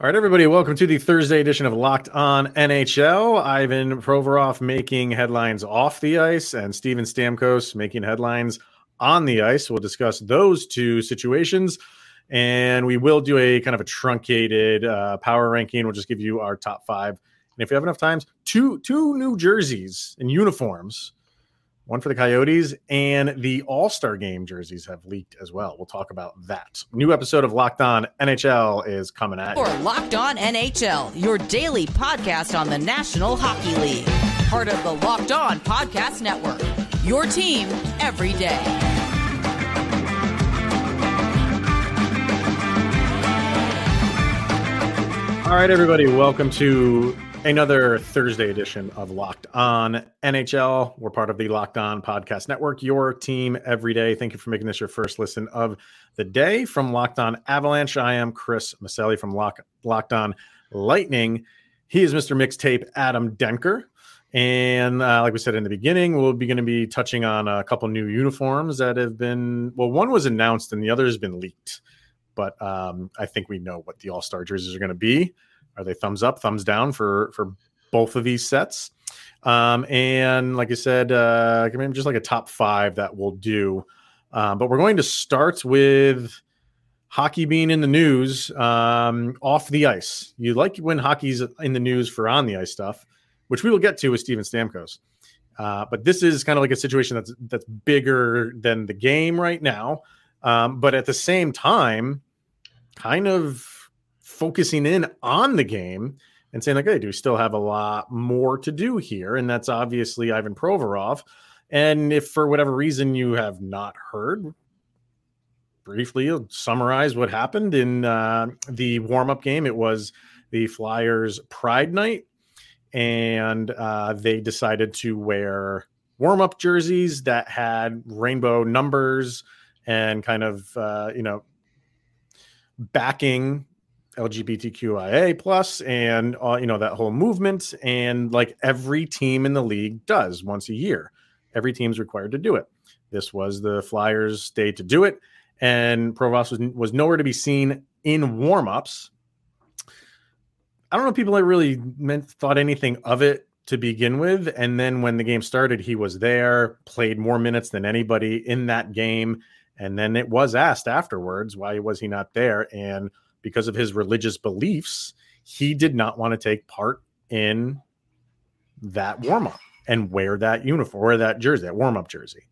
All right, everybody, welcome to the Thursday edition of Locked On NHL. Ivan Provorov making headlines off the ice, and Steven Stamkos making headlines on the ice. We'll discuss those two situations, and we will do a kind of a truncated uh, power ranking. We'll just give you our top five, and if you have enough times, two two new jerseys and uniforms one for the Coyotes, and the All Star Game jerseys have leaked as well. We'll talk about that. New episode of Locked On NHL is coming at you. For Locked On NHL, your daily podcast on the National Hockey League, part of the Locked On Podcast Network. Your team every day. All right, everybody, welcome to Another Thursday edition of Locked On NHL. We're part of the Locked On Podcast Network, your team every day. Thank you for making this your first listen of the day. From Locked On Avalanche, I am Chris Maselli from Lock, Locked On Lightning. He is Mr. Mixtape Adam Denker. And uh, like we said in the beginning, we'll be going to be touching on a couple new uniforms that have been, well, one was announced and the other has been leaked. But um, I think we know what the All Star jerseys are going to be. Are they thumbs up, thumbs down for for both of these sets? Um, and like I said, uh, just like a top five that we'll do. Um, but we're going to start with hockey being in the news um, off the ice. You like when hockey's in the news for on the ice stuff, which we will get to with Steven Stamkos. Uh, but this is kind of like a situation that's that's bigger than the game right now. Um, but at the same time, kind of focusing in on the game and saying like, "Hey, do we still have a lot more to do here?" And that's obviously Ivan Provorov. And if for whatever reason you have not heard, briefly summarize what happened in uh, the warm-up game. It was the Flyers Pride Night, and uh, they decided to wear warm-up jerseys that had rainbow numbers and kind of uh, you know backing LGBTQIA plus and uh, you know that whole movement and like every team in the league does once a year. Every team's required to do it. This was the Flyers' day to do it, and Provorov was, was nowhere to be seen in warmups. I don't know if people that really meant thought anything of it to begin with, and then when the game started, he was there, played more minutes than anybody in that game, and then it was asked afterwards why was he not there and because of his religious beliefs, he did not want to take part in that warm up and wear that uniform or that jersey, that warm up jersey.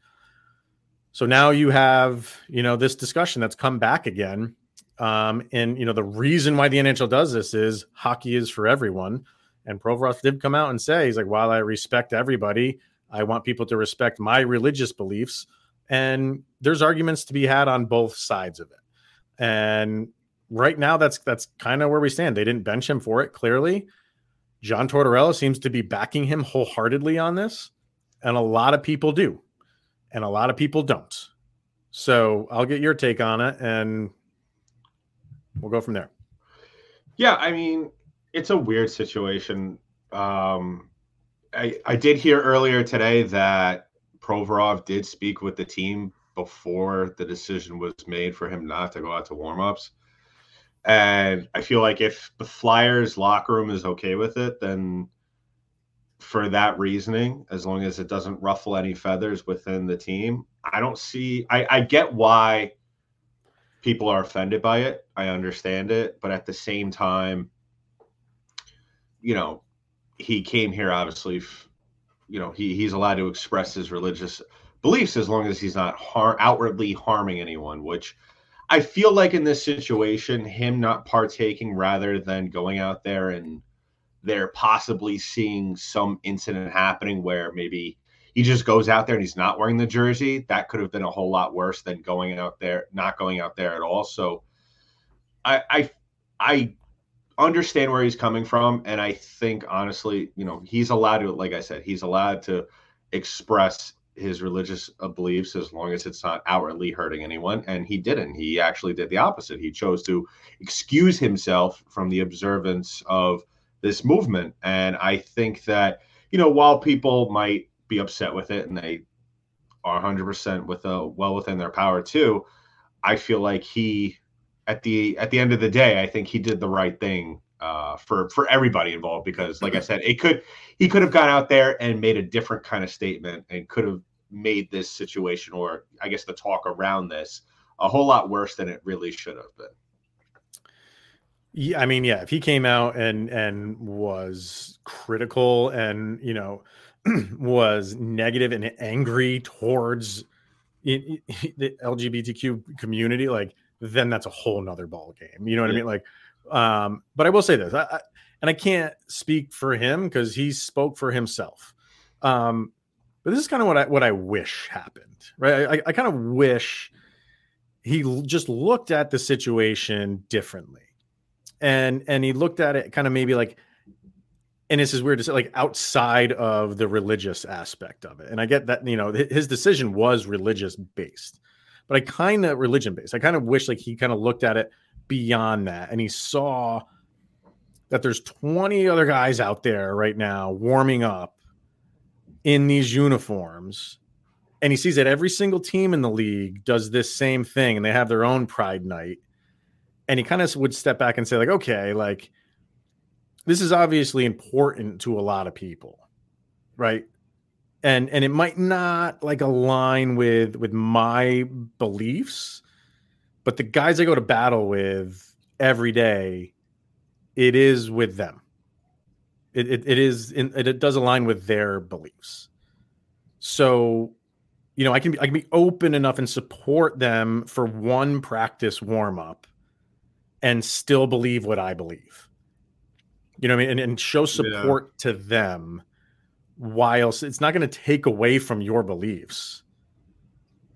So now you have, you know, this discussion that's come back again. Um, and, you know, the reason why the NHL does this is hockey is for everyone. And Provorov did come out and say, he's like, while I respect everybody, I want people to respect my religious beliefs. And there's arguments to be had on both sides of it. And right now that's that's kind of where we stand. They didn't bench him for it clearly. John Tortorella seems to be backing him wholeheartedly on this, and a lot of people do, and a lot of people don't. So I'll get your take on it, and we'll go from there. Yeah, I mean, it's a weird situation. Um, I I did hear earlier today that Provorov did speak with the team before the decision was made for him not to go out to warmups. And I feel like if the Flyers locker room is okay with it, then for that reasoning, as long as it doesn't ruffle any feathers within the team, I don't see. I, I get why people are offended by it. I understand it, but at the same time, you know, he came here obviously. You know, he he's allowed to express his religious beliefs as long as he's not har- outwardly harming anyone, which I feel like in this situation, him not partaking rather than going out there and they're possibly seeing some incident happening where maybe he just goes out there and he's not wearing the jersey. That could have been a whole lot worse than going out there, not going out there at all. So I I I understand where he's coming from. And I think honestly, you know, he's allowed to, like I said, he's allowed to express his religious uh, beliefs as long as it's not outwardly hurting anyone. And he didn't. He actually did the opposite. He chose to excuse himself from the observance of this movement. And I think that, you know, while people might be upset with it and they are 100% with a, well within their power too, I feel like he at the at the end of the day, I think he did the right thing uh, for for everybody involved because, like I said, it could he could have gone out there and made a different kind of statement and could have made this situation or I guess the talk around this a whole lot worse than it really should have been. Yeah, I mean, yeah, if he came out and and was critical and you know was negative and angry towards the LGBTQ community, like then that's a whole nother ball game. You know what yeah. I mean? Like, um, but I will say this, I, I, and I can't speak for him because he spoke for himself. Um, but this is kind of what I what I wish happened, right? I, I kind of wish he just looked at the situation differently, and and he looked at it kind of maybe like, and this is weird to say, like outside of the religious aspect of it. And I get that you know his decision was religious based, but I kind of religion based. I kind of wish like he kind of looked at it beyond that. And he saw that there's 20 other guys out there right now warming up in these uniforms. And he sees that every single team in the league does this same thing and they have their own pride night. And he kind of would step back and say like okay like this is obviously important to a lot of people right? And and it might not like align with with my beliefs but the guys i go to battle with every day it is with them. It it, it is in, it, it does align with their beliefs. So you know i can be i can be open enough and support them for one practice warm up and still believe what i believe. You know i mean? And, and show support yeah. to them while it's not going to take away from your beliefs.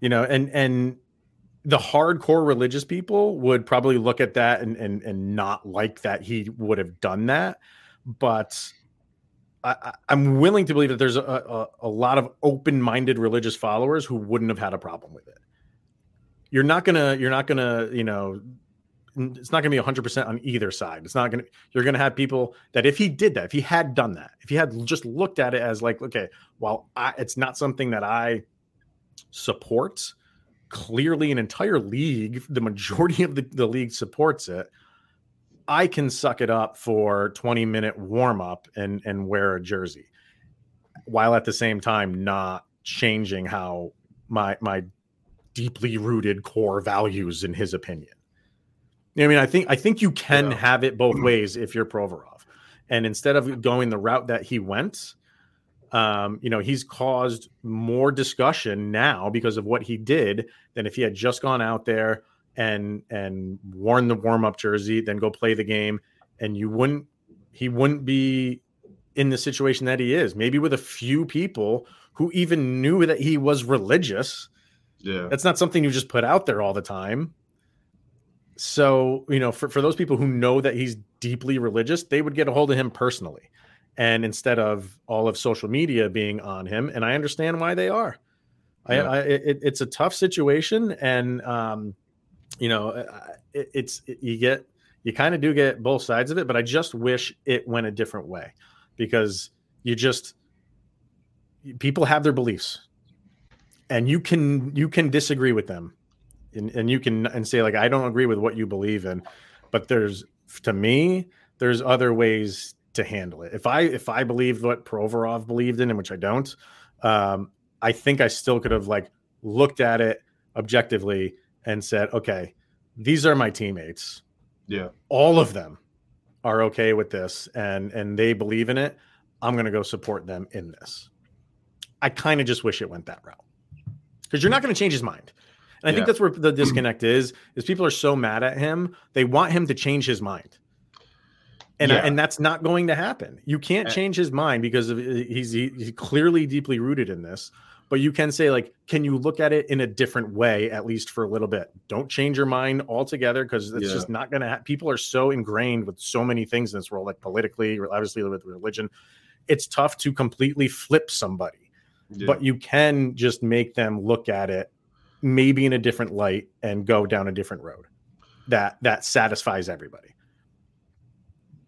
You know and and the hardcore religious people would probably look at that and and, and not like that he would have done that but I, am willing to believe that there's a, a, a lot of open-minded religious followers who wouldn't have had a problem with it. You're not gonna, you're not gonna, you know, it's not going to be 100% on either side. It's not going to, you're going to have people that if he did that, if he had done that, if he had just looked at it as like, okay, well, I, it's not something that I support. Clearly, an entire league, the majority of the, the league supports it. I can suck it up for 20 minute warm up and, and wear a jersey while at the same time not changing how my, my deeply rooted core values in his opinion. I mean, I think I think you can yeah. have it both mm. ways if you're Provorov, and instead of going the route that he went, um, you know, he's caused more discussion now because of what he did than if he had just gone out there and and worn the warm up jersey, then go play the game, and you wouldn't he wouldn't be in the situation that he is. Maybe with a few people who even knew that he was religious. Yeah, that's not something you just put out there all the time. So, you know, for, for those people who know that he's deeply religious, they would get a hold of him personally. And instead of all of social media being on him, and I understand why they are. Yeah. I, I it, it's a tough situation, and um, you know, it, it's it, you get you kind of do get both sides of it, but I just wish it went a different way because you just people have their beliefs, and you can you can disagree with them and, and you can and say like I don't agree with what you believe in, but there's to me there's other ways to handle it. If I if I believed what Provorov believed in, and which I don't, um, I think I still could have like looked at it objectively and said, okay, these are my teammates. Yeah, all of them are okay with this, and and they believe in it. I'm going to go support them in this. I kind of just wish it went that route because you're not going to change his mind. And I yeah. think that's where the disconnect is. Is people are so mad at him, they want him to change his mind. And, yeah. and that's not going to happen. You can't eh. change his mind because of, eh, he's, he's clearly deeply rooted in this. But you can say like, can you look at it in a different way, at least for a little bit? Don't change your mind altogether because it's yeah. just not going to. Ha- people are so ingrained with so many things in this world, like politically, obviously with religion. It's tough to completely flip somebody, yeah. but you can just make them look at it maybe in a different light and go down a different road that that satisfies everybody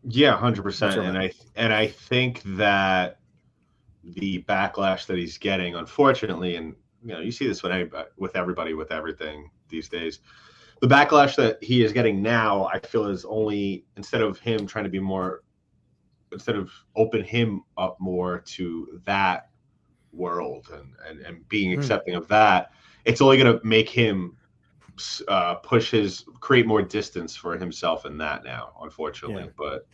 yeah 100% and i and i think that the backlash that he's getting unfortunately and you know you see this with anybody, with everybody with everything these days. The backlash that he is getting now, I feel is only instead of him trying to be more, instead of open him up more to that world and and, and being Hmm. accepting of that, it's only going to make him uh, push his create more distance for himself in that now, unfortunately. Yeah. But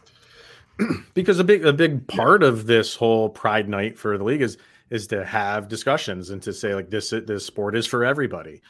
because a big a big part of this whole pride night for the league is is to have discussions and to say like this this sport is for everybody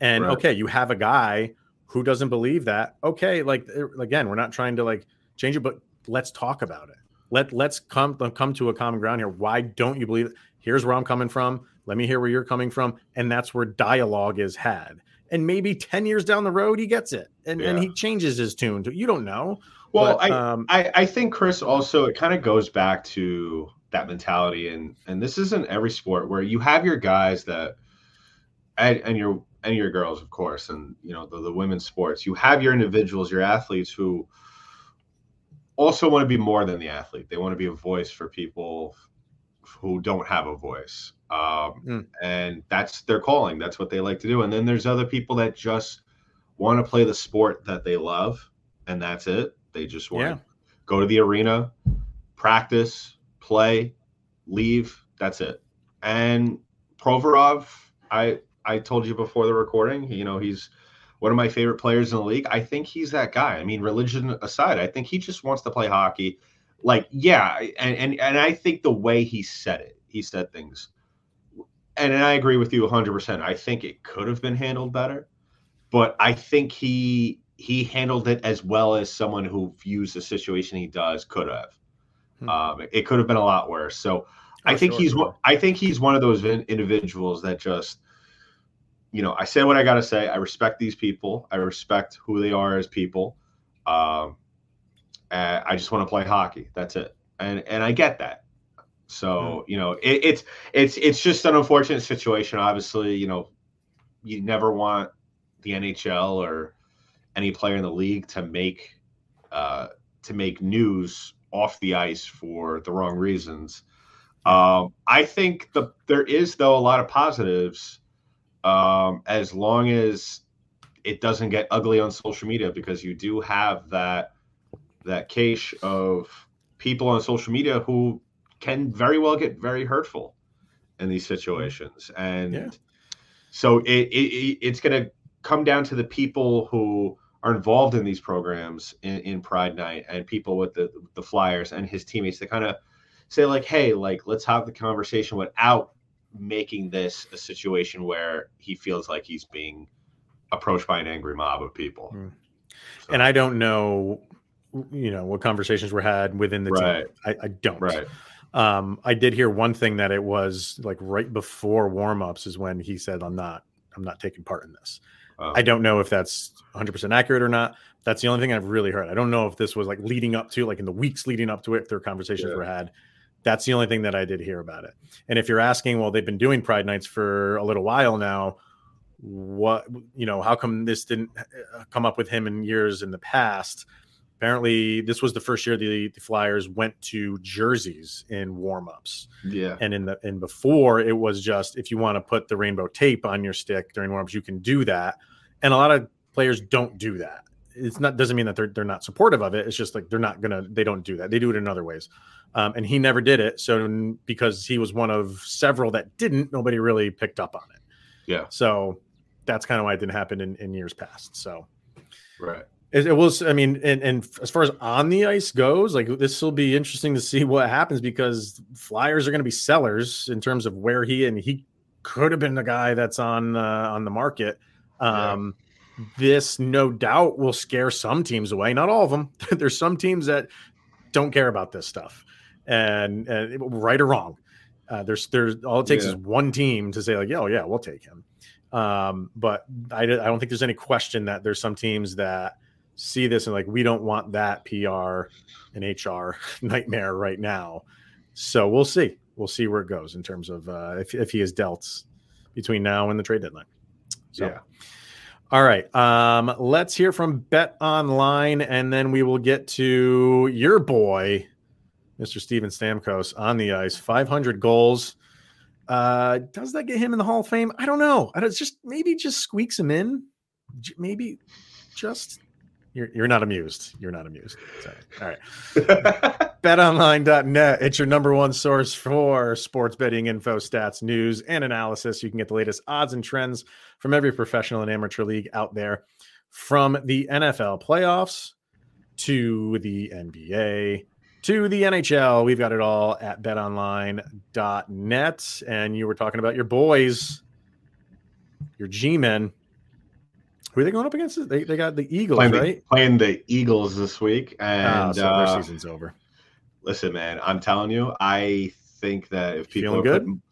and Right. okay you have a guy who doesn't believe that okay like uh, again we're not trying to like change it but let's talk about it let let's come come to a common ground here why don't you believe it? here's where i'm coming from let me hear where you're coming from and that's where dialogue is had and maybe 10 years down the road he gets it and, and he changes his tune to, you don't know. Well, but, I, um, I I think Chris also it kind of goes back to that mentality and and this isn't every sport where you have your guys that and, and your and your girls of course and you know the, the women's sports. You have your individuals your athletes who also want to be more than the athlete. They want to be a voice for people who don't have a voice. Um, Mm. and that's their calling. That's what they like to do. And then there's other people that just want to play the sport that they love and that's it. They just want Yeah. to go to the arena practice play leave. That's it. And provorov i i told you before the recording you know he's one of my favorite players in the league. I think he's that guy. I mean religion aside i think he just wants to play hockey like yeah and and, and i think the way he said it he said things and, and i agree with you 100% i think it could have been handled better but i think he he handled it as well as someone who views the situation he does could have Hmm. um, it could have been a lot worse so I Oh, think sure, he's sure. one. I think he's one of those individuals that just, you know, I say what I got to say. I respect these people. I respect who they are as people. Um, and I just want to play hockey. That's it. And and I get that. So you know, it, it's it's it's just an unfortunate situation. Obviously, you know, you never want the NHL or any player in the league to make uh, to make news off the ice for the wrong reasons. Um, I think the there is though a lot of positives um, as long as it doesn't get ugly on social media because you do have that that cache of people on social media who can very well get very hurtful in these situations and Yeah. so it, it it- it's going to come down to the people who are involved in these programs in, in Pride Night and people with the the Flyers and his teammates to kind of say like, hey, like let's have the conversation without making this a situation where he feels like he's being approached by an angry mob of people. Mm. So, and I don't know, you know, what conversations were had within the Right. team. I, I don't. right, Um, I did hear one thing that it was like right before warmups is when he said, "I'm not, I'm not taking part in this." um, I don't know if that's 100 percent accurate or not. That's the only thing I've really heard. I don't know if this was like leading up to, like in the weeks leading up to it, if their conversations Yeah. were had. That's the only thing that I did hear about it. And if you're asking, well, they've been doing Pride Nights for a little while now. What you know? How come this didn't uh, come up with him in years in the past? Apparently, this was the first year the, the Flyers went to jerseys in warmups yeah, and in the and before it was just if you want to put the rainbow tape on your stick during warmups, you can do that. And a lot of players don't do that. It's not doesn't mean that they're they're not supportive of it. It's just like they're not gonna they don't do that. They do it in other ways. Um, and he never did it. So because he was one of several that didn't, nobody really picked up on it. yeah, So that's kind of why it didn't happen in, in years past. So right. It, it was, I mean, and, and as far as on the ice goes, like this will be interesting to see what happens because Flyers are going to be sellers in terms of where he and he could have been the guy that's on uh, on the market. Um, This no doubt will scare some teams away. Not all of them. There's some teams that don't care about this stuff, and, and right or wrong. Uh, there's there's all it takes Yeah. is one team to say like, yeah, oh yeah, we'll take him. Um, but I, I don't think there's any question that there's some teams that see this and like we don't want that PR and HR nightmare right now. So we'll see. We'll see where it goes in terms of uh, if if he is dealt between now and the trade deadline. So. Yeah. All right. Um, let's hear from Bet Online, and then we will get to your boy, Mr. Steven Stamkos, on the ice. 500 goals. Uh, does that get him in the Hall of Fame? I don't know. I don't, it's just maybe just squeaks him in. J- Maybe just you're you're not amused. You're not amused. Sorry. All right. BetOnline.net. It's your number one source for sports betting info, stats, news, and analysis. You can get the latest odds and trends from every professional and amateur league out there, from the NFL playoffs to the NBA to the NHL. We've got it all at betonline.net. And you were talking about your boys, your G men. Who are they going up against? They, they got the Eagles, playing right? The, playing the Eagles this week, and Ah, so uh, their season's over. listen, man, I'm telling you, I think that if people Feeling are good? putting-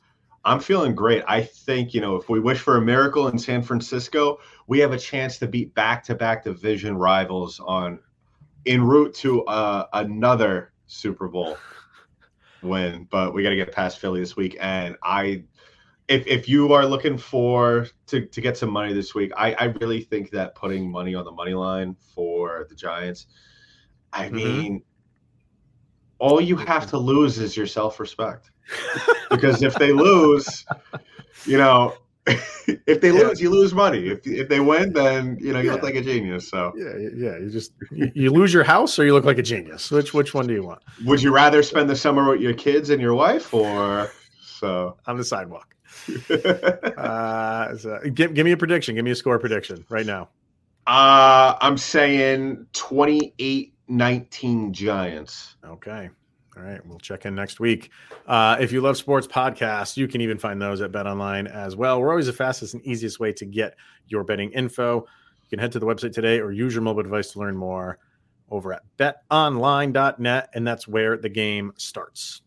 I'm feeling great. I think you know if we wish for a miracle in San Francisco, we have a chance to beat back-to-back division rivals on en route to uh, another Super Bowl win. But we got to get past Philly this week, and I. If, if you are looking for to, to get some money this week, I, I really think that putting money on the money line for the Giants, I Mhm. mean, all you have to lose is your self respect. because if they lose, you know, if they Yeah. lose, you lose money. If, if they win, then you know you look like a genius. So, Yeah, yeah. You just you, you lose your house or you look like a genius. Which which one do you want? would you rather spend the summer with your kids and your wife, or so? On the sidewalk. Uh, so give, give me a prediction. Give me a score prediction right now. uh, I'm saying 28-19 Giants. Okay. All right. We'll check in next week. Uh, if you love sports podcasts, you can even find those at Bet Online as well. We're always the fastest and easiest way to get your betting info. You can head to the website today or use your mobile device to learn more over at betonline.net. And that's where the game starts.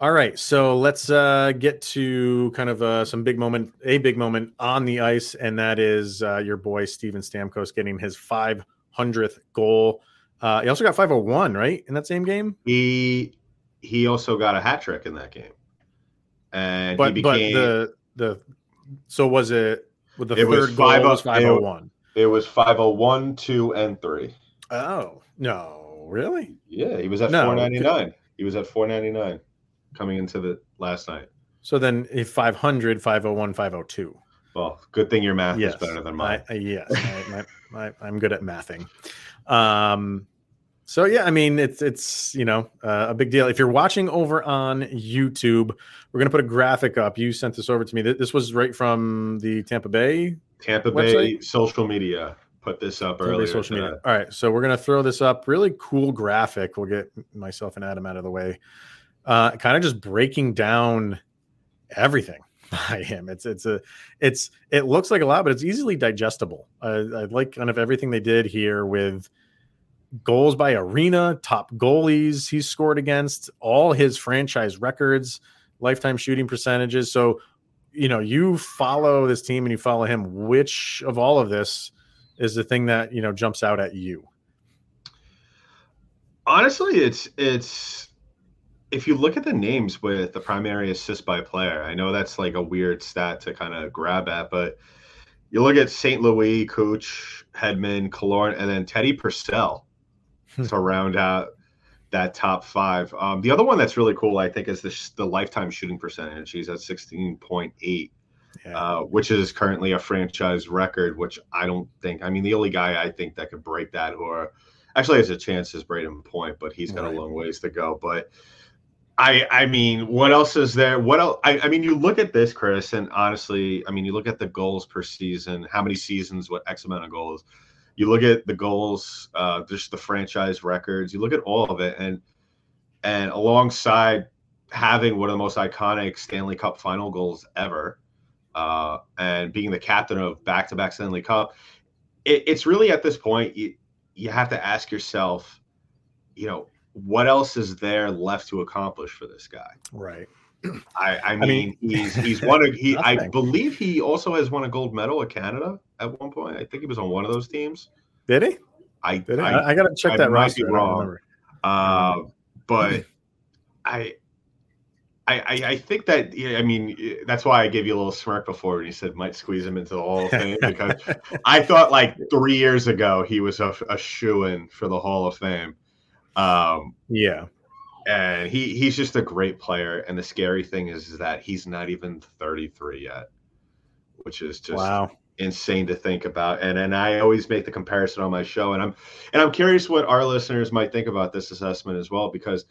All right, so let's uh, get to kind of uh, some big moment, a big moment on the ice, and that is uh, your boy Steven Stamkos getting his 500th goal. Uh, he also got 501, right, in that same game. He he also got a hat trick in that game, and But he but became. the the so was it with the It was third goal five- was it- 501. it was 501, 2, and 3. Oh no, really? Yeah, he was at No, 499. He was at 499 coming into the last night. So then if 500, 501, 502. Well, good thing your math yes, is better than mine. I, yes, I, I'm good at mathing. Um, so yeah, I mean it's it's you know uh, a big deal. If you're watching over on YouTube, we're gonna put a graphic up. You sent this over to me. This was right from the Tampa Bay Tampa Bay website? social media put this up Tampa Bay earlier. social media. All right, so we're gonna throw this up. Really cool graphic. We'll get myself and Adam out of the way. Uh, kind of just breaking down everything by him. It's it's a it's it looks like a lot, but it's easily digestible. I, like kind of everything they did here with goals by arena, top goalies he's scored against, all his franchise records, lifetime shooting percentages. So you know you follow this team and you follow him. Which of all of this is the thing that you know jumps out at you? Honestly, it's it's if you look at the names with the primary assist by player, I know that's like a weird stat to kind of grab at, but you look at St. Louis, Cooch, Hedman, Killorn, and then Teddy Purcell to round out that top five. Um, the other one that's really cool, I think, is the, the lifetime shooting percentage. He's at sixteen point eight. Yeah. uh, which is currently a franchise record, which I don't think. I mean, the only guy I think that could break that, or actually has a chance, is Brayden Point, but he's got Right. a long ways to go. But I, I mean, what else is there? What else? I, I mean, you look at this, Chris, and honestly, I mean, you look at the goals per season, how many seasons, what X amount of goals. You look at the goals, uh, just the franchise records. You look at all of it, and and alongside having one of the most iconic Stanley Cup final goals ever, uh, and being the captain of back-to-back Stanley Cup, it, it's really at this point you you have to ask yourself, you know, what else is there left to accomplish for this guy? right. I, I mean- mean, he's he's won a he. I believe he also has won a gold medal at Canada at one point. I think he was on one of those teams. Did he? I Did he? I, I, I got to check I that might be roster. I wrong. Uh, but I, I, I, I think that yeah, I mean that's why I gave you a little smirk before when you said might squeeze him into the Hall of Fame because I thought like three years ago he was a, a shoe in for the Hall of Fame, um, Yeah. and he he's just a great player. And the scary thing is, is that he's not even thirty three yet, which is just wow. insane to think about. And and I always make the comparison on my show, and I'm and I'm curious what our listeners might think about this assessment as well, because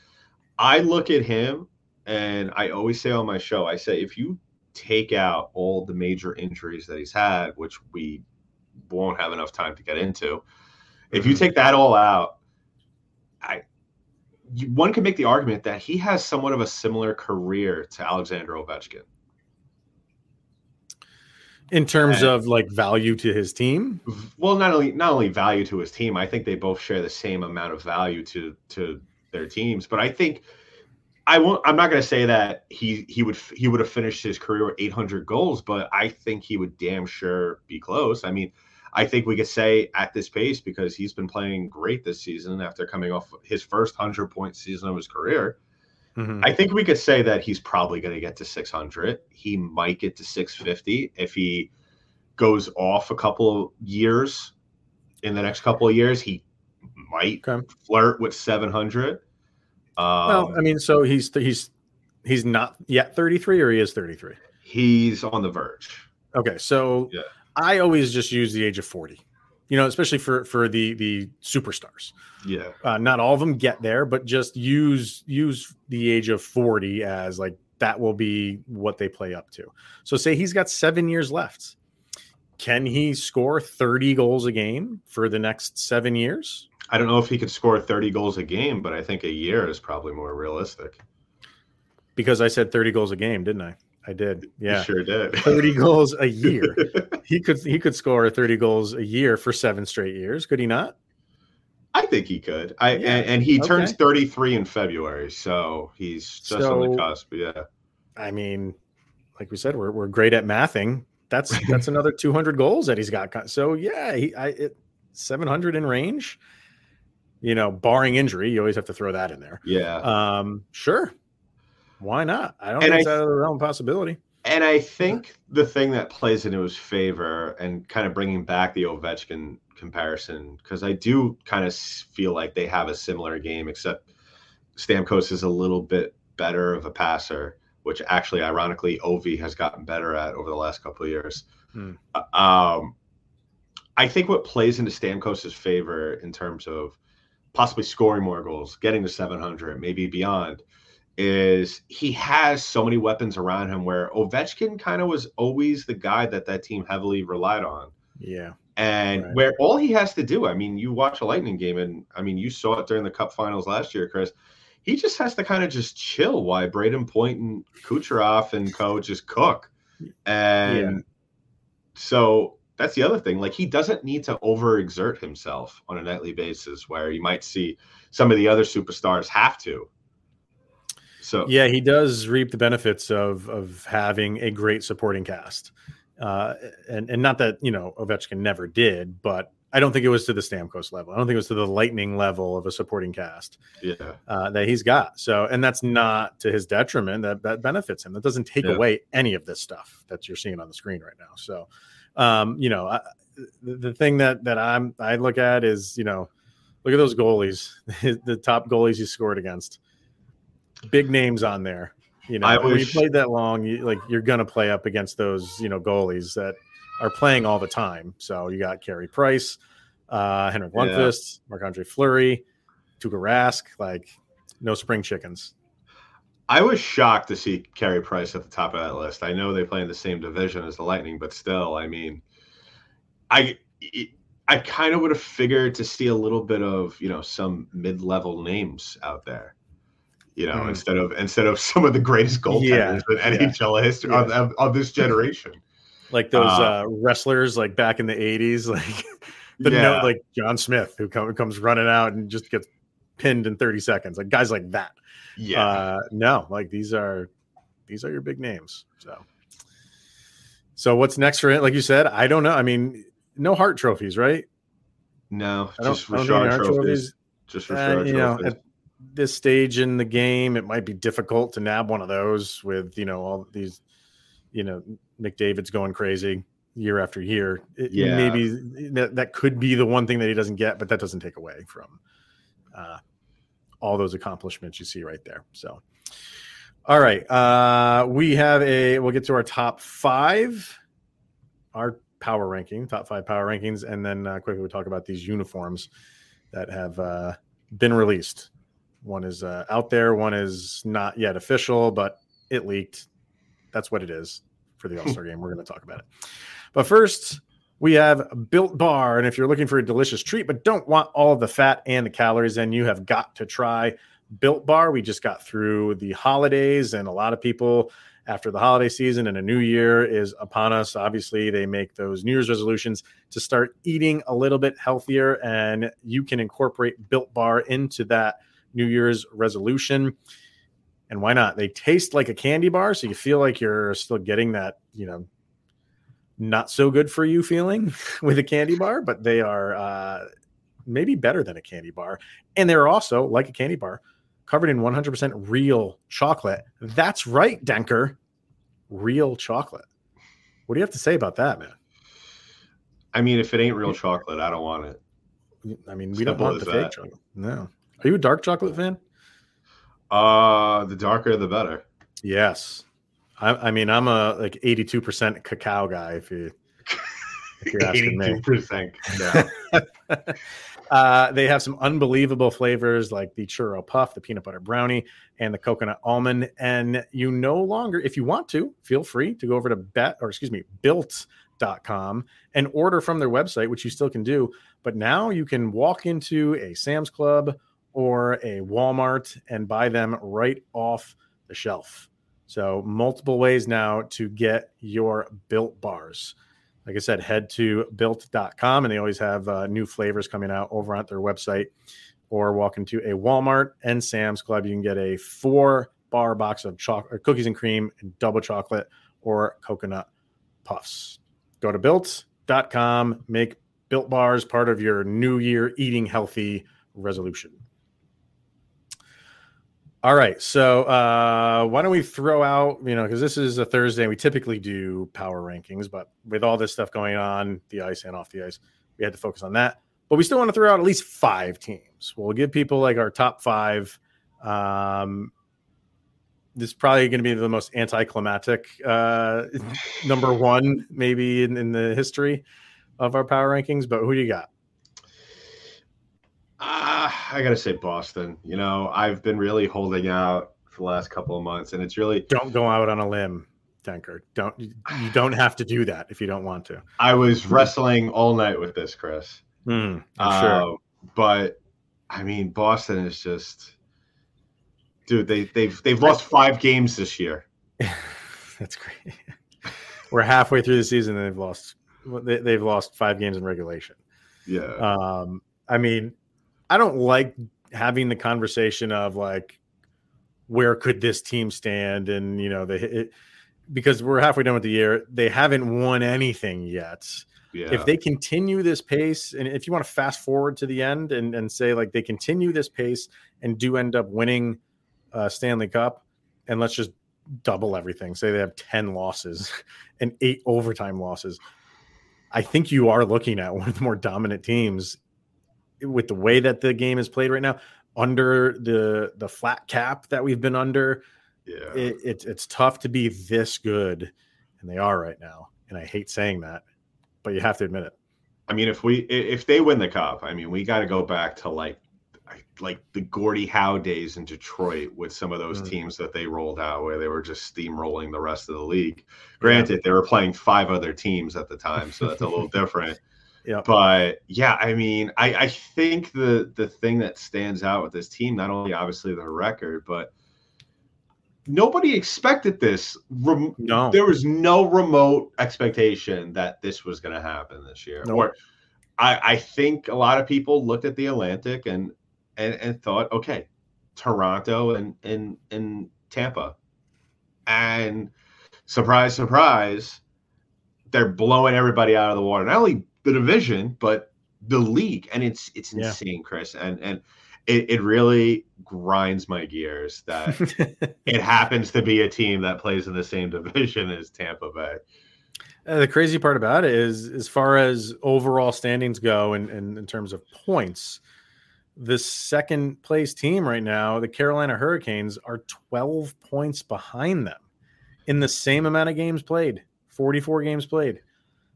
I look at him and I always say on my show, I say if you take out all the major injuries that he's had, which we won't have enough time to get into, if you mm-hmm. take that all out, one could make the argument that he has somewhat of a similar career to Alexander Ovechkin. In terms and, of like value to his team? Well, not only not only value to his team, I think they both share the same amount of value to to their teams. But I think I won't. I'm not going to say that he he would he would have finished his career with 800 goals, but I think he would damn sure be close. I mean, I think we could say at this pace because he's been playing great this season after coming off his first hundred point season of his career. Mm-hmm. I think we could say that he's probably going to get to 600. He might get to 650 if he goes off a couple of years. In the next couple of years, he might okay. flirt with 700. Um, well, I mean, so he's he's he's not yet 33, or he is 33. He's on the verge. Okay, so yeah. I always just use the age of 40. You know, especially for for the the superstars. Yeah. Uh, not all of them get there, but just use use the age of 40 as like that will be what they play up to. So say he's got 7 years left. Can he score 30 goals a game for the next 7 years? I don't know if he could score 30 goals a game, but I think a year is probably more realistic. Because I said 30 goals a game, didn't I? I did. Yeah. You sure did. 30 goals a year. he could he could score 30 goals a year for 7 straight years, could he not? I think he could. I yeah. and, and, he okay. turns 33 in February, so he's just so, on the cusp, yeah. I mean, like we said, we're we're great at mathing. That's that's another 200 goals that he's got. So yeah, he I it, 700 in range you know, barring injury, you always have to throw that in there. Yeah. Um, sure. Why not? I don't and think I, it's out of the realm possibility. And I think the thing that plays into his favor and kind of bringing back the Ovechkin comparison, because I do kind of feel like they have a similar game, except Stamkos is a little bit better of a passer, which actually, ironically, Ovi has gotten better at over the last couple of years. Hmm. Uh, um, I think what plays into Stamkos's favor in terms of possibly scoring more goals, getting to 700, maybe beyond, is he has so many weapons around him where Ovechkin kind of was always the guy that that team heavily relied on. Yeah. And right. where all he has to do, I mean, you watch a Lightning game, and I mean, you saw it during the Cup Finals last year, Chris. He just has to kind of just chill while Brayden Point and Kucherov and co just cook. And yeah. so that's the other thing. Like he doesn't need to overexert himself on a nightly basis, where you might see some of the other superstars have to. So yeah, he does reap the benefits of of having a great supporting cast, uh, and and not that you know Ovechkin never did, but I don't think it was to the Stamkos level. I don't think it was to the lightning level of a supporting cast. Yeah, uh, that he's got. So, and that's not to his detriment. That that benefits him. That doesn't take yeah. away any of this stuff that you're seeing on the screen right now. So, um, you know, I, the, the thing that that I'm I look at is you know, look at those goalies, the top goalies you scored against, big names on there. You know, I when wish... you played that long, you, like you're gonna play up against those you know goalies that are playing all the time. So you got Carey Price, uh, Henrik Lundqvist, yeah. Marc Andre Fleury, Tuukka Rask, like no spring chickens. I was shocked to see Carey Price at the top of that list. I know they play in the same division as the Lightning, but still, I mean, I I kind of would have figured to see a little bit of you know some mid-level names out there, you know, mm. instead of instead of some of the greatest goaltenders yeah. in NHL yeah. history yeah. Of, of, this generation, like those uh, uh, wrestlers like back in the '80s, like the note, like John Smith who come, comes running out and just gets pinned in 30 seconds, like guys like that. Yeah. Uh, no, like these are these are your big names. So so what's next for it? Like you said, I don't know. I mean, no Hart trophies, right? No, just Richard trophies. trophies. Just and, you trophies. know, at this stage in the game, it might be difficult to nab one of those with you know all these, you know, McDavid's going crazy year after year. It, yeah, maybe that, that could be the one thing that he doesn't get, but that doesn't take away from uh, all those accomplishments you see right there. So, all right, uh, we have a. We'll get to our top five. Our power ranking, top five power rankings, and then uh, quickly we'll talk about these uniforms that have uh, been released. One is uh, out there, one is not yet official, but it leaked. That's what it is for the All Star game. We're going to talk about it. But first, we have Built Bar. And if you're looking for a delicious treat, but don't want all of the fat and the calories, then you have got to try Built Bar. We just got through the holidays, and a lot of people after the holiday season and a new year is upon us. Obviously, they make those New Year's resolutions to start eating a little bit healthier, and you can incorporate Built Bar into that New Year's resolution. And why not? They taste like a candy bar, so you feel like you're still getting that, you know, not so good for you feeling with a candy bar, but they are uh, maybe better than a candy bar. And they're also, like a candy bar, covered in 100% real chocolate. That's right, Denker. Real chocolate. What do you have to say about that, man? I mean, if it ain't real chocolate, I don't want it. I mean, we Simple don't want the that. fake chocolate. No. Are you a dark chocolate fan? Uh, the darker the better. Yes. I, I mean, I'm a like 82% cacao guy. If you if you're asking 82%, me. Yeah. Uh, they have some unbelievable flavors like the churro puff, the peanut butter brownie, and the coconut almond. And you no longer, if you want to, feel free to go over to bet or excuse me, built.com and order from their website, which you still can do. But now you can walk into a Sam's Club or a Walmart and buy them right off the shelf. So, multiple ways now to get your built bars like I said, head to built.com and they always have uh, new flavors coming out over on their website or walk into a Walmart and Sam's Club. You can get a four bar box of chocolate, cookies and cream and double chocolate or coconut puffs. Go to built.com, make built bars part of your new year eating healthy resolution. All right. So uh, why don't we throw out, you know, because this is a Thursday, we typically do power rankings, but with all this stuff going on, the ice and off the ice, we had to focus on that. But we still want to throw out at least five teams. We'll give people like our top five. Um, this is probably going to be the most anticlimactic uh, number one, maybe in, in the history of our power rankings. But who do you got? Uh, I gotta say Boston. You know, I've been really holding out for the last couple of months, and it's really don't go out on a limb, Denker. Don't you don't have to do that if you don't want to. I was wrestling all night with this, Chris. Mm, I'm sure, uh, but I mean, Boston is just, dude. They they've they've lost five games this year. That's great. We're halfway through the season, and they've lost. They, they've lost five games in regulation. Yeah. Um, I mean, I don't like having the conversation of like where could this team stand and you know they it, because we're halfway done with the year they haven't won anything yet yeah. if they continue this pace and if you want to fast forward to the end and, and say like they continue this pace and do end up winning uh, stanley cup and let's just double everything say they have 10 losses and eight overtime losses i think you are looking at one of the more dominant teams with the way that the game is played right now, under the the flat cap that we've been under, yeah, it, it's it's tough to be this good, and they are right now. And I hate saying that, but you have to admit it. I mean, if we if they win the cup, I mean, we got to go back to like like the Gordie Howe days in Detroit with some of those mm. teams that they rolled out where they were just steamrolling the rest of the league. Granted, yeah. they were playing five other teams at the time, so that's a little different. Yeah. But yeah, I mean, I, I think the the thing that stands out with this team, not only obviously the record, but nobody expected this. Rem- no, there was no remote expectation that this was going to happen this year. Nope. Or I, I think a lot of people looked at the Atlantic and and and thought, okay, Toronto and and and Tampa, and surprise, surprise, they're blowing everybody out of the water. Not only the division, but the league, and it's it's insane, yeah. Chris, and and it, it really grinds my gears that it happens to be a team that plays in the same division as Tampa Bay. Uh, the crazy part about it is, as far as overall standings go, and in, in terms of points, the second place team right now, the Carolina Hurricanes, are 12 points behind them in the same amount of games played, 44 games played.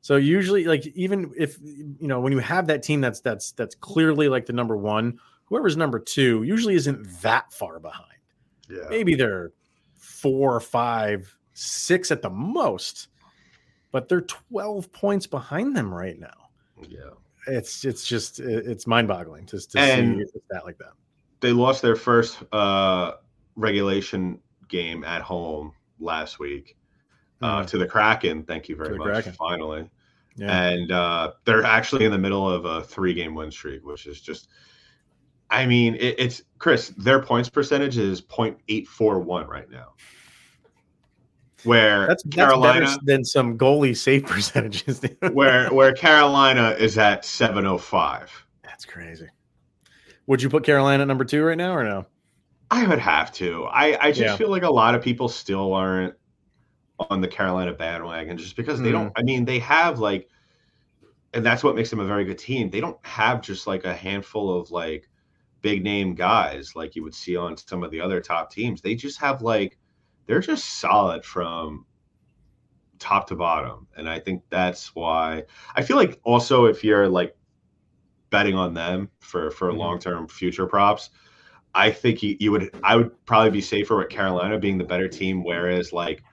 So usually, like even if you know when you have that team that's that's that's clearly like the number one, whoever's number two usually isn't that far behind. Yeah. Maybe they're four, five, six at the most, but they're twelve points behind them right now. Yeah. It's it's just it's mind boggling just to And- see that like that. They lost their first uh, regulation game at home last week uh, to the Kraken. Thank you very much. Kraken. Finally. Yeah. and uh, they're actually in the middle of a three game win streak, which is just. I mean, it, it's Chris. Their points percentage is 0.841 right now. Where That's, that's Carolina, better than some goalie save percentages. where where Carolina is at 705. That's crazy. Would you put Carolina at number two right now or no? I would have to. I I just Yeah. feel like a lot of people still aren't on the Carolina bandwagon just because they Mm. don't. I mean, they have like, and that's what makes them a very good team. They don't have just like a handful of like big name guys like you would see on some of the other top teams. They just have like they're just solid from top to bottom, and I think that's why I feel like also if you're like betting on them for for Mhm. long term future props. I think you, you would I would probably be safer with Carolina being the better team, whereas like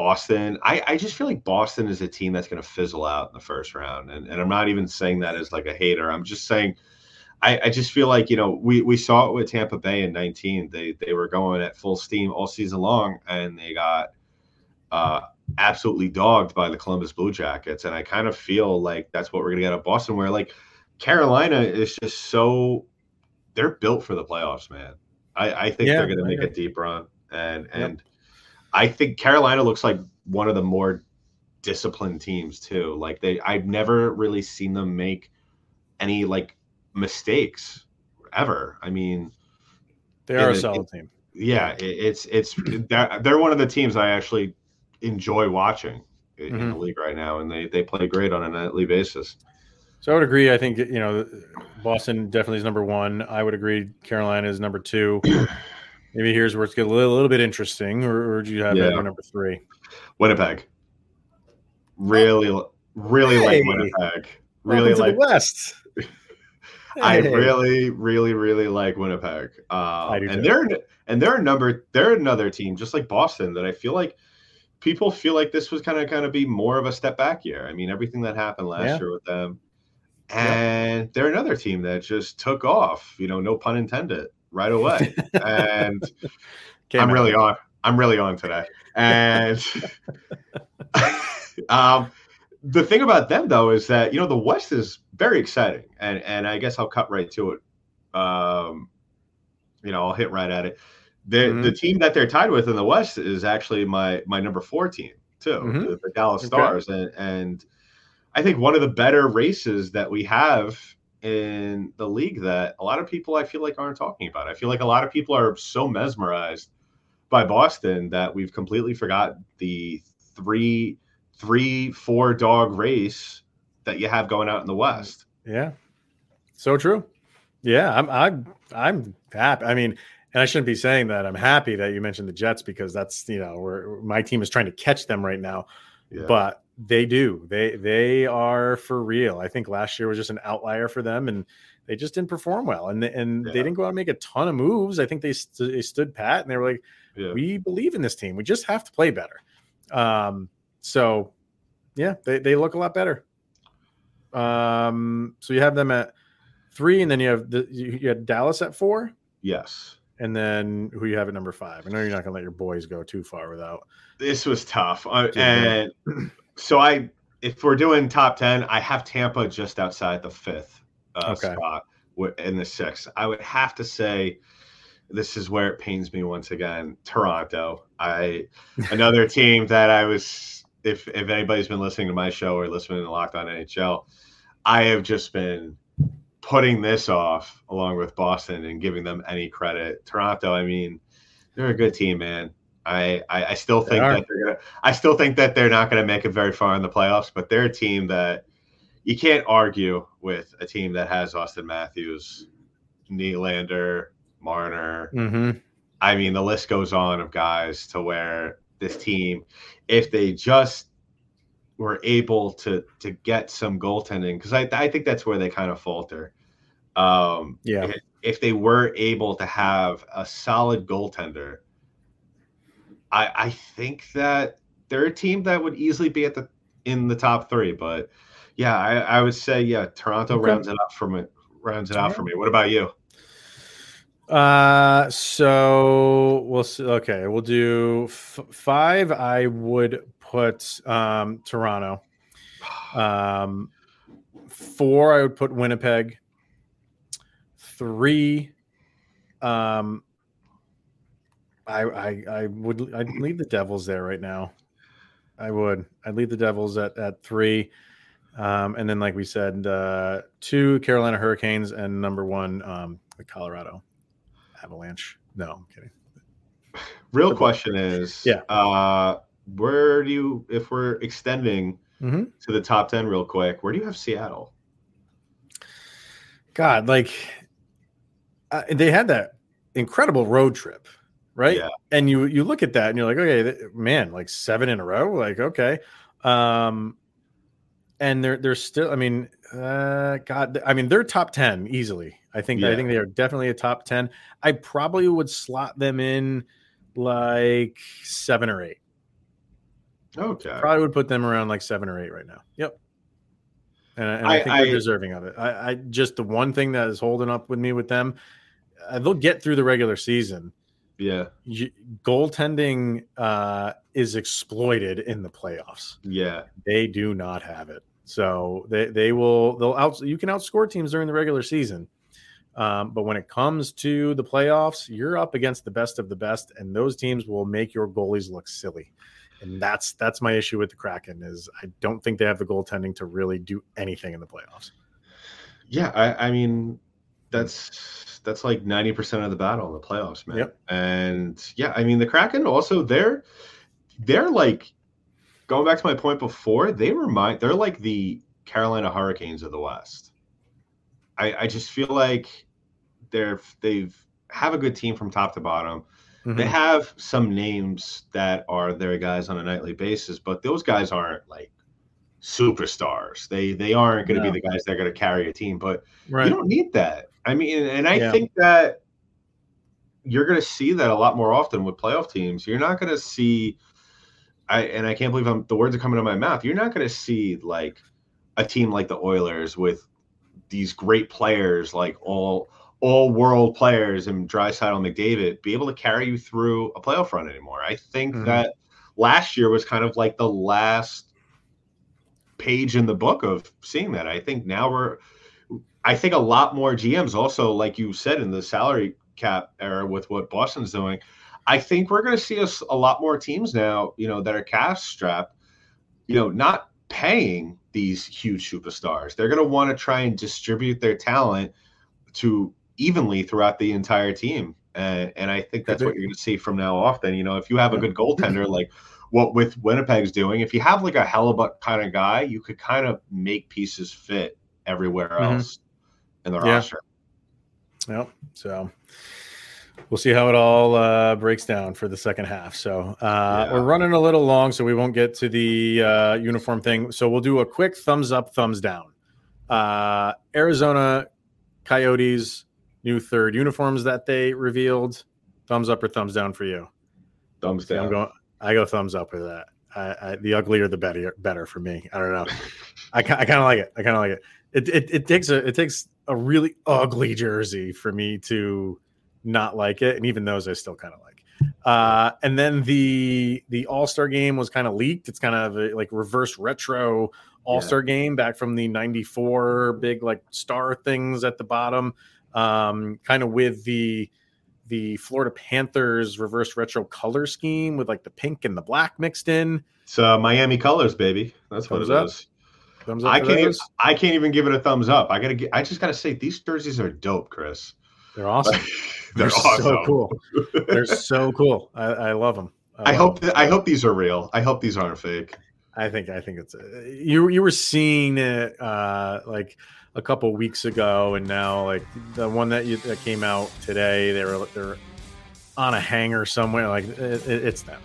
Boston, I, I just feel like Boston is a team that's going to fizzle out in the first round. And, and I'm not even saying that as like a hater. I'm just saying I, I just feel like, you know, we, we saw it with Tampa Bay in 19. They they were going at full steam all season long and they got uh, absolutely dogged by the Columbus Blue Jackets. And I kind of feel like that's what we're going to get at Boston, where like Carolina is just so they're built for the playoffs, man. I, I think Yeah, they're going to make a deep run, and and I think Carolina looks like one of the more disciplined teams too. Like they, I've never really seen them make any like mistakes ever. I mean, They are a And it- solid team. yeah, it, it's it's they're, they're one of the teams I actually enjoy watching in, in Mm-hmm. the league right now, and they they play great on a nightly basis. So I would agree. I think you know Boston definitely is number one. I would agree Carolina is number two. Maybe here's where it's get a little, little bit interesting. Or, or do you have Yeah. number three? Winnipeg, really, really Hey. like Winnipeg. Really like the West. I really, really, really like Winnipeg. Uh, and too. they're and they're a number. They're another team, just like Boston, that I feel like people feel like this was kind of kind of be more of a step back year. I mean, everything that happened last Yeah. year with them, and they're another team that just took off. You know, no pun intended, right away. and Came I'm out. really on. I'm really on today. And um, the thing about them though is that you know the West is very exciting, and and I guess I'll cut right to it. Um, you know, I'll hit right at it. The Mhm. the team that they're tied with in the West is actually my my number four team too, Mhm. the, the Dallas Okay. Stars, and and I think one of the better races that we have in the league that a lot of people I feel like aren't talking about. I feel like a lot of people are so mesmerized by Boston that we've completely forgot the three three four dog race that you have going out in the West. Yeah, so true. Yeah, I'm I'm I'm happy. I mean, and I shouldn't be saying that. I'm happy that you mentioned the Jets because that's you know where my team is trying to catch them right now. Yeah. But they do. They they are for real. I think last year was just an outlier for them, and they just didn't perform well. And and Yeah. they didn't go out and make a ton of moves. I think they st- they stood pat and they were like, yeah. we believe in this team. We just have to play better. Um, so yeah, they, they look a lot better. Um, so you have them at three, and then you have the you, had Dallas at four, yes. and then who you have at number five. I know you're not gonna let your boys go too far without. This was tough. Yeah. and so I if we're doing top 10, I have Tampa just outside the fifth uh, Okay. spot in the sixth. I would have to say this is where it pains me once again. Toronto. I another team that I was if if anybody's been listening to my show or listening to Locked On NHL, I have just been putting this off along with Boston and giving them any credit. Toronto, I mean, they're a good team, man. I I, I still think are. that they're gonna. I still think that they're not going to make it very far in the playoffs, but they're a team that you can't argue with a team that has Auston Matthews, Nylander, Marner. Mm-hmm. I mean, the list goes on of guys to where this team, if they just were able to to get some goaltending because I I think that's where they kind of falter. Um, Yeah. if, if they were able to have a solid goaltender, I I think that they're a team that would easily be at the in the top three. But yeah, I, I would say yeah, Toronto Okay. rounds it up for me. Rounds it out for me. What about you? Uh, so we'll see. Okay, we'll do f- five. I would put um, Toronto. Um, four, I would put Winnipeg. Three, um, I, I, I would, I'd leave the Devils there right now. I would. I'd leave the Devils at at three, um, and then like we said, uh, two Carolina Hurricanes and number one, um, the Colorado Avalanche. No, I'm kidding. Real question is, Yeah. uh, where do you, if we're extending Mm-hmm. to the top ten real quick, where do you have Seattle? God, like uh, they had that incredible road trip, right? Yeah. And you you look at that and you're like, okay, man, like seven in a row, like okay. Um, and they're they're still. I mean, uh, God, I mean, they're top ten easily. I think I think they are definitely a top ten. I probably would slot them in like seven or eight. Okay. Probably would put them around like seven or eight right now. Yep. And, I- and I, I- think I- they're deserving of it. I, I just the one thing that is holding up with me with them, uh, they'll get through the regular season. Yeah. You, goaltending uh, is exploited in the playoffs. Yeah. They do not have it. So they they will they'll out you can outscore teams during the regular season. Um, but when it comes to the playoffs, you're up against the best of the best, and those teams will make your goalies look silly. And that's that's my issue with the Kraken is I don't think they have the goaltending to really do anything in the playoffs. Yeah. I, I mean, that's that's like ninety percent of the battle in the playoffs, man. Yep. And yeah, I mean, the Kraken also they're they're like going back to my point before. They remind they're like the Carolina Hurricanes of the West. I I just feel like they're they've have a good team from top to bottom. They Mhm. have some names that are their guys on a nightly basis, but those guys aren't like superstars. They they aren't going to No. be the guys that are going to carry a team. But Right. you don't need that. I mean, and I Yeah. think that you're going to see that a lot more often with playoff teams. You're not going to see, I and I can't believe I'm the words are coming out of my mouth. You're not going to see like a team like the Oilers with these great players, like all all world players and Draisaitl McDavid, be able to carry you through a playoff run anymore. I think Mhm. that last year was kind of like the last page in the book of seeing that. I think now we're I think a lot more GMs also, like you said, in the salary cap era with what Boston's doing. I think we're going to see us a lot more teams now, you know, that are cash strapped, you know, not paying these huge superstars. They're going to want to try and distribute their talent to evenly throughout the entire team. And, and I think that's what you're going to see from now off. Then, you know, if you have a good goaltender, like what with Winnipeg's doing, if you have like a Hellebuyck kind of guy, you could kind of make pieces fit everywhere Mhm. else in the Yeah. roster. Yep. So we'll see how it all uh, breaks down for the second half. So uh, Yeah. we're running a little long, so we won't get to the uh, uniform thing. So we'll do a quick thumbs up, thumbs down. Uh, Arizona Coyotes new third uniforms that they revealed. Thumbs up or thumbs down for you? Thumbs down. I'm going. I go thumbs up with that. I, I, the uglier the better. Better for me. I don't know. I, I kind of like it. I kind of like it. It, it. it takes a it takes a really ugly jersey for me to not like it, and even those I still kind of like. Uh, and then the the All Star game was kind of leaked. It's kind of a, like reverse retro All Star game back from the '94 big like star things at the bottom, um, kind of with the the Florida Panthers reverse retro color scheme with like the pink and the black mixed in. It's uh, Miami colors, baby. That's what it up. is. Thumbs up I can't. Even. I can't even give it a thumbs up. I gotta. Get, I just gotta say these jerseys are dope, Chris. They're awesome. They're, They're awesome. so cool. They're so cool. I, I love them. I hope. That, I hope these are real. I hope these aren't fake. I think I think it's uh, you. You were seeing it uh, like a couple weeks ago, and now like the one that you, that came out today, they were they're on a hanger somewhere. Like it, it- it's them.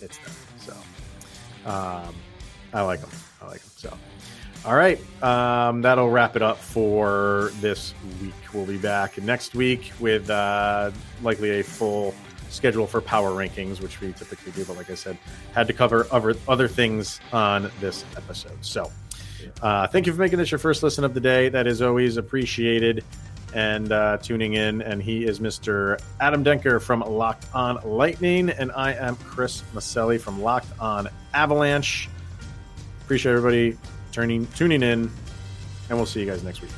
It's them. So um, I like them. I like them. So, all right, um, that'll wrap it up for this week. We'll be back next week with uh, likely a full schedule for power rankings, which we typically do. But like I said, had to cover other other things on this episode. So, uh, thank you for making this your first listen of the day. That is always appreciated. And uh, tuning in, and he is Mr. Adam Denker from Locked On Lightning, and I am Chris Maselli from Locked On Avalanche. Appreciate everybody turning tuning in, and we'll see you guys next week.